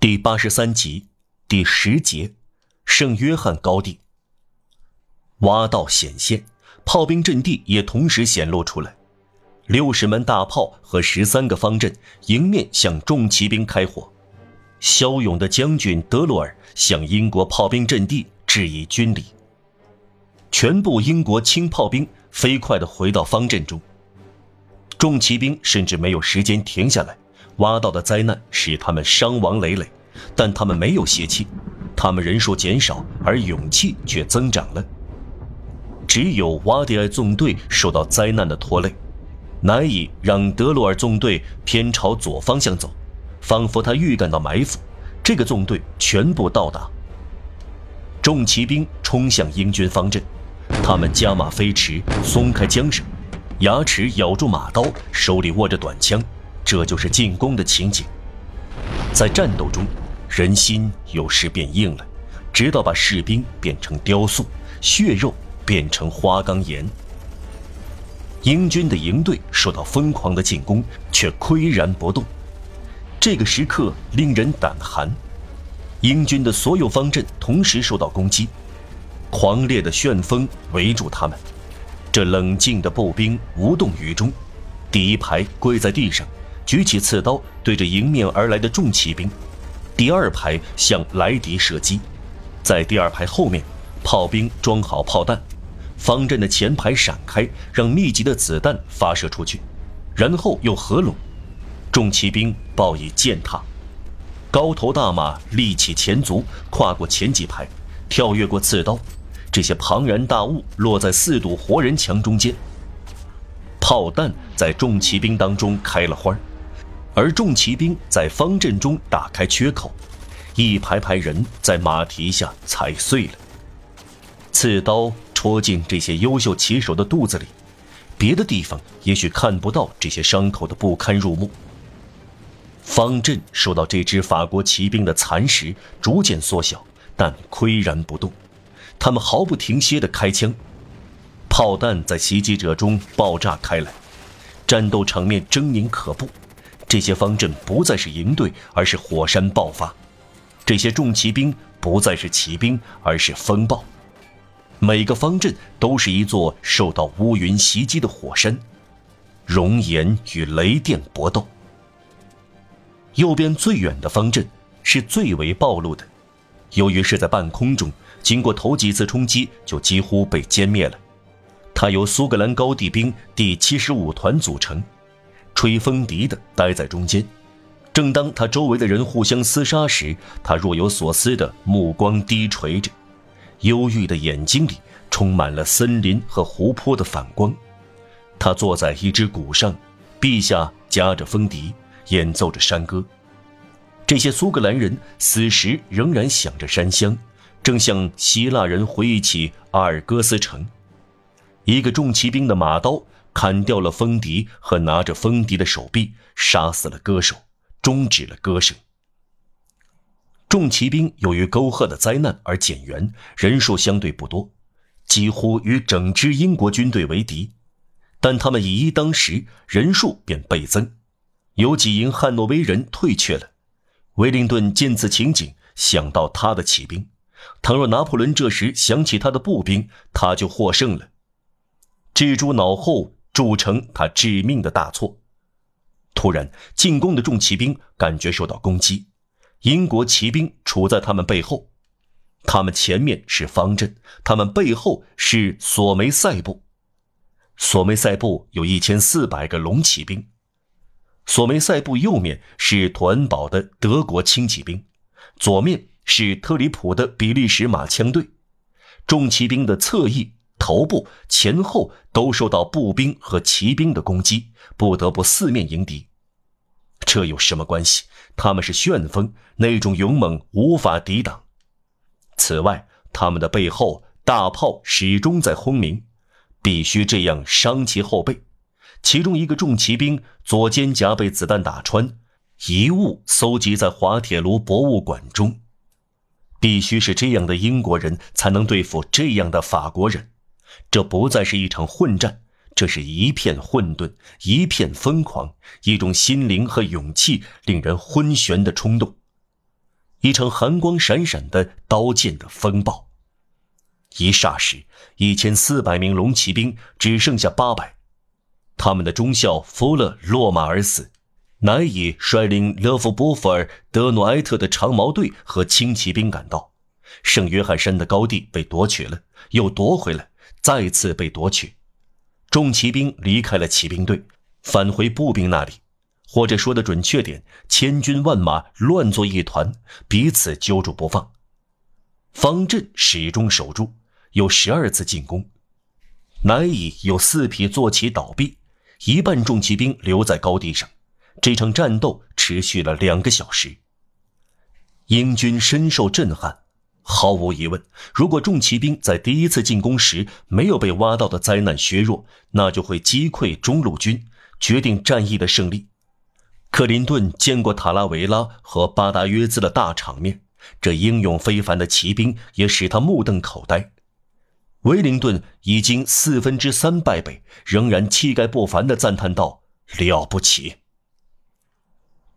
第八十三集第十节，圣约翰高地。挖道显现，炮兵阵地也同时显露出来。六十门大炮和十三个方阵迎面向重骑兵开火。骁勇的将军德罗尔向英国炮兵阵地致以军礼。全部英国轻炮兵飞快地回到方阵中。重骑兵甚至没有时间停下来。挖到的灾难使他们伤亡累累，但他们没有泄气，他们人数减少，而勇气却增长了。只有瓦迪埃纵队受到灾难的拖累，难以让德鲁尔纵队偏朝左方向走，仿佛他预感到埋伏。这个纵队全部到达，重骑兵冲向英军方阵，他们加马飞驰，松开缰绳，牙齿咬住马刀，手里握着短枪。这就是进攻的情景。在战斗中，人心有时变硬了，直到把士兵变成雕塑，血肉变成花岗岩。英军的营队受到疯狂的进攻，却岿然不动。这个时刻令人胆寒。英军的所有方阵同时受到攻击，狂烈的旋风围住他们。这冷静的步兵无动于衷，第一排跪在地上。举起刺刀对着迎面而来的重骑兵，第二排向来敌射击，在第二排后面，炮兵装好炮弹，方阵的前排闪开，让密集的子弹发射出去，然后又合拢，重骑兵报以践踏，高头大马立起前足，跨过前几排，跳跃过刺刀，这些庞然大物落在四堵活人墙中间，炮弹在重骑兵当中开了花。而重骑兵在方阵中打开缺口，一排排人在马蹄下踩碎了。刺刀戳进这些优秀骑手的肚子里，别的地方也许看不到这些伤口的不堪入目。方阵受到这支法国骑兵的蚕食，逐渐缩小，但岿然不动。他们毫不停歇地开枪，炮弹在袭击者中爆炸开来，战斗场面狰狞可怖。这些方阵不再是营队，而是火山爆发；这些重骑兵不再是骑兵，而是风暴。每个方阵都是一座受到乌云袭击的火山，熔岩与雷电搏斗。右边最远的方阵是最为暴露的，由于是在半空中，经过头几次冲击就几乎被歼灭了。它由苏格兰高地兵第七十五团组成。吹风笛的待在中间，正当他周围的人互相厮杀时，他若有所思的目光低垂着，忧郁的眼睛里充满了森林和湖泊的反光。他坐在一只鼓上，臂下夹着风笛，演奏着山歌。这些苏格兰人此时仍然想着山乡，正像希腊人回忆起阿尔戈斯城。一个重骑兵的马刀。砍掉了风笛和拿着风笛的手臂，杀死了歌手，终止了歌声。重骑兵由于沟壑的灾难而减员，人数相对不多，几乎与整支英国军队为敌。但他们以一当十，人数便倍增。有几营汉诺威人退却了。威灵顿见此情景，想到他的骑兵。倘若拿破仑这时想起他的步兵，他就获胜了。蜘蛛脑后。铸成他致命的大错。突然，进攻的重骑兵感觉受到攻击，英国骑兵处在他们背后，他们前面是方阵，他们背后是索梅塞部。索梅塞部有一千四百个龙骑兵，索梅塞部右面是图恩堡的德国轻骑兵，左面是特里普的比利时马枪队，重骑兵的侧翼。头部前后都受到步兵和骑兵的攻击，不得不四面迎敌。这有什么关系？他们是旋风，那种勇猛无法抵挡。此外，他们的背后大炮始终在轰鸣，必须这样伤其后背。其中一个重骑兵左肩胛被子弹打穿，遗物搜集在滑铁卢博物馆中。必须是这样的英国人才能对付这样的法国人。这不再是一场混战，这是一片混沌，一片疯狂，一种心灵和勇气令人昏眩的冲动。一场寒光闪闪的刀剑的风暴。一霎时，一千四百名龙骑兵只剩下八百，他们的中校弗勒落马而死，乃以率领勒夫波弗尔德诺埃特的长矛队和轻骑兵赶到，圣约翰山的高地被夺取了，又夺回来，再次被夺取。重骑兵离开了骑兵队，返回步兵那里，或者说的准确点，千军万马乱作一团，彼此揪住不放。方阵始终守住。有十二次进攻，乃以有四匹坐骑倒闭，一半重骑兵留在高地上。这场战斗持续了两个小时。英军深受震撼。毫无疑问，如果重骑兵在第一次进攻时没有被挖到的灾难削弱，那就会击溃中路军，决定战役的胜利。克林顿见过塔拉维拉和巴达约兹的大场面，这英勇非凡的骑兵也使他目瞪口呆。威灵顿已经四分之三败北，仍然气概不凡地赞叹道：“了不起！”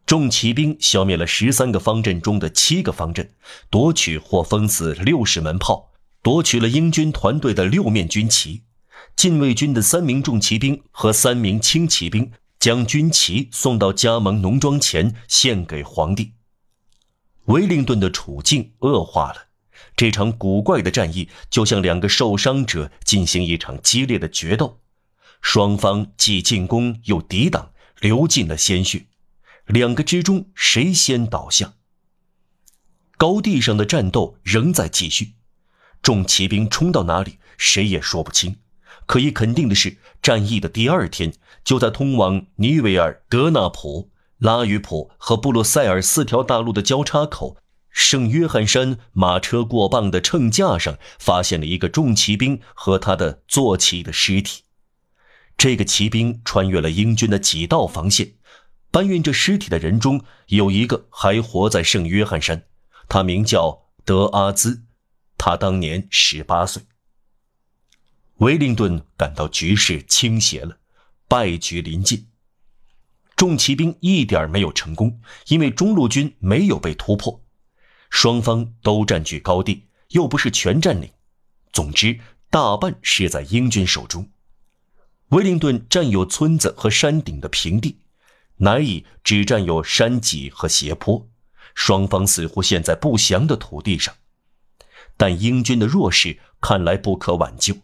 重骑兵消灭了十三个方阵中的七个方阵，夺取或封死六十门炮，夺取了英军团队的六面军旗。禁卫军的三名重骑兵和三名轻骑兵将军旗送到加盟农庄前，献给皇帝。威灵顿的处境恶化了。这场古怪的战役就像两个受伤者进行一场激烈的决斗，双方既进攻又抵挡，流尽了鲜血。两个之中谁先倒下？高地上的战斗仍在继续，众骑兵冲到哪里，谁也说不清。可以肯定的是，战役的第二天，就在通往尼维尔、德纳普、拉于普和布鲁塞尔四条大路的交叉口。圣约翰山马车过磅的秤架上，发现了一个重骑兵和他的坐骑的尸体。这个骑兵穿越了英军的几道防线，搬运着尸体的人中有一个还活在圣约翰山，他名叫德阿兹，他当年十八岁。威灵顿感到局势倾斜了，败局临近。重骑兵一点没有成功，因为中路军没有被突破。双方都占据高地，又不是全占领，总之大半是在英军手中。威灵顿占有村子和山顶的平地，难以只占有山脊和斜坡。双方似乎陷在不祥的土地上，但英军的弱势看来不可挽救。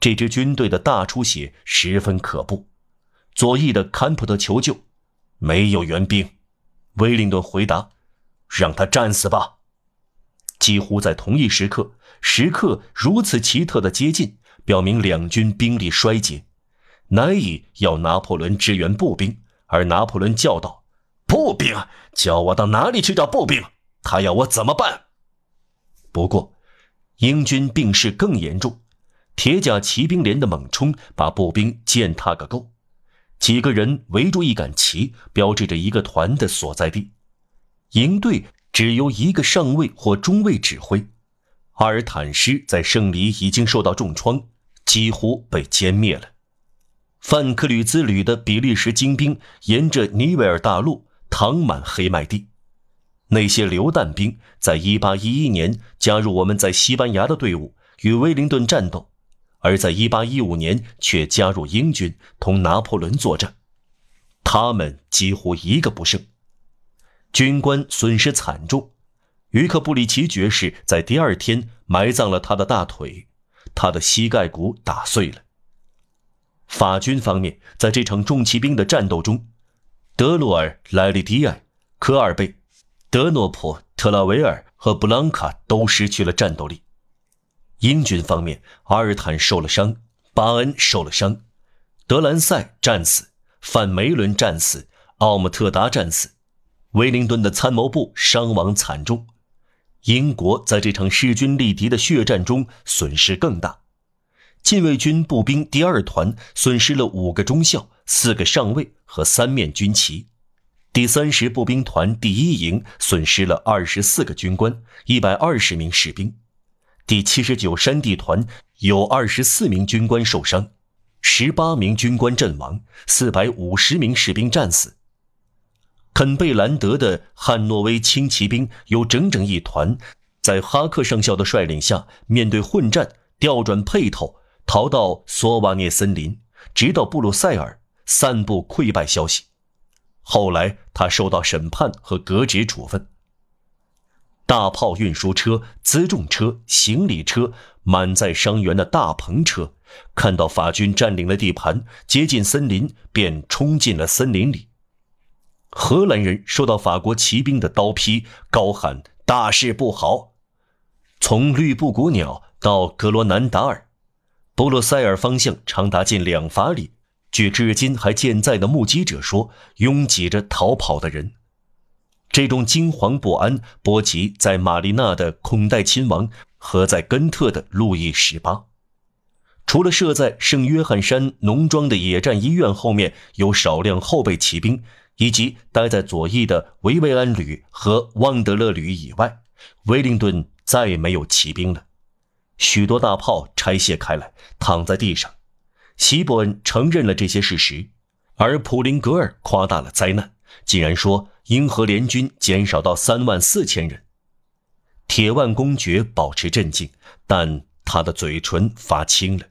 这支军队的大出血十分可怖。左翼的坎普特求救，没有援兵。威灵顿回答：“让他战死吧。”几乎在同一时刻，时刻如此奇特的接近，表明两军兵力衰竭，难以要拿破仑支援步兵。而拿破仑叫道：“步兵，叫我到哪里去找步兵？他要我怎么办？”不过，英军病势更严重，铁甲骑兵连的猛冲把步兵践踏个够。几个人围住一杆旗，标志着一个团的所在地。营队。只由一个上尉或中尉指挥。阿尔坦师在胜里已经受到重创，几乎被歼灭了。范克吕兹旅的比利时精兵沿着尼维尔大陆躺满黑麦地。那些榴弹兵在1811年加入我们在西班牙的队伍，与威灵顿战斗，而在1815年却加入英军，同拿破仑作战。他们几乎一个不剩。军官损失惨重，于克布里奇爵士在第二天埋葬了他的大腿，他的膝盖骨打碎了。法军方面在这场重骑兵的战斗中，德洛尔、莱利迪埃、科尔贝、德诺普、特拉维尔和布朗卡都失去了战斗力。英军方面，阿尔坦受了伤，巴恩受了伤，德兰塞战死，范梅伦战死，奥姆特达战死。威灵顿的参谋部伤亡惨重，英国在这场势均力敌的血战中损失更大。禁卫军步兵第二团损失了五个中校、四个上尉和三面军旗；第三十步兵团第一营损失了二十四个军官、一百二十名士兵；第七十九山地团有二十四名军官受伤，十八名军官阵亡，四百五十名士兵战死。肯贝兰德的汉诺威轻骑兵有整整一团，在哈克上校的率领下，面对混战，调转配头，逃到索瓦涅森林，直到布鲁塞尔，散布溃败消息。后来他受到审判和革职处分。大炮运输车、辎重车、行李车，满载伤员的大篷车，看到法军占领了地盘，接近森林，便冲进了森林里。荷兰人受到法国骑兵的刀劈，高喊：“大事不好！”从绿布谷鸟到格罗南达尔，布鲁塞尔方向长达近两法里。据至今还健在的目击者说，拥挤着逃跑的人。这种惊惶不安波及在玛丽娜的孔代亲王和在根特的路易十八。除了设在圣约翰山农庄的野战医院后面有少量后备骑兵。以及待在左翼的维维安旅和旺德勒旅以外，威灵顿再没有骑兵了。许多大炮拆卸开来，躺在地上。希伯恩承认了这些事实，而普林格尔夸大了灾难，竟然说英荷联军减少到三万四千人。铁腕公爵保持镇静，但他的嘴唇发青了。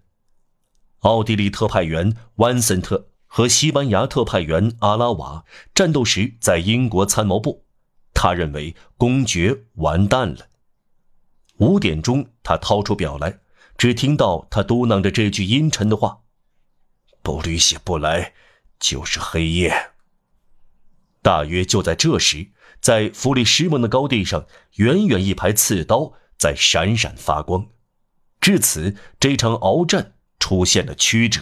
奥地利特派员万森特。和西班牙特派员阿拉瓦战斗时，在英国参谋部，他认为公爵完蛋了。五点钟，他掏出表来，只听到他嘟囔着这句阴沉的话：“不吕谢不来，就是黑夜。”大约就在这时，在弗里什蒙的高地上，远远一排刺刀在闪闪发光。至此，这场鏖战出现了曲折。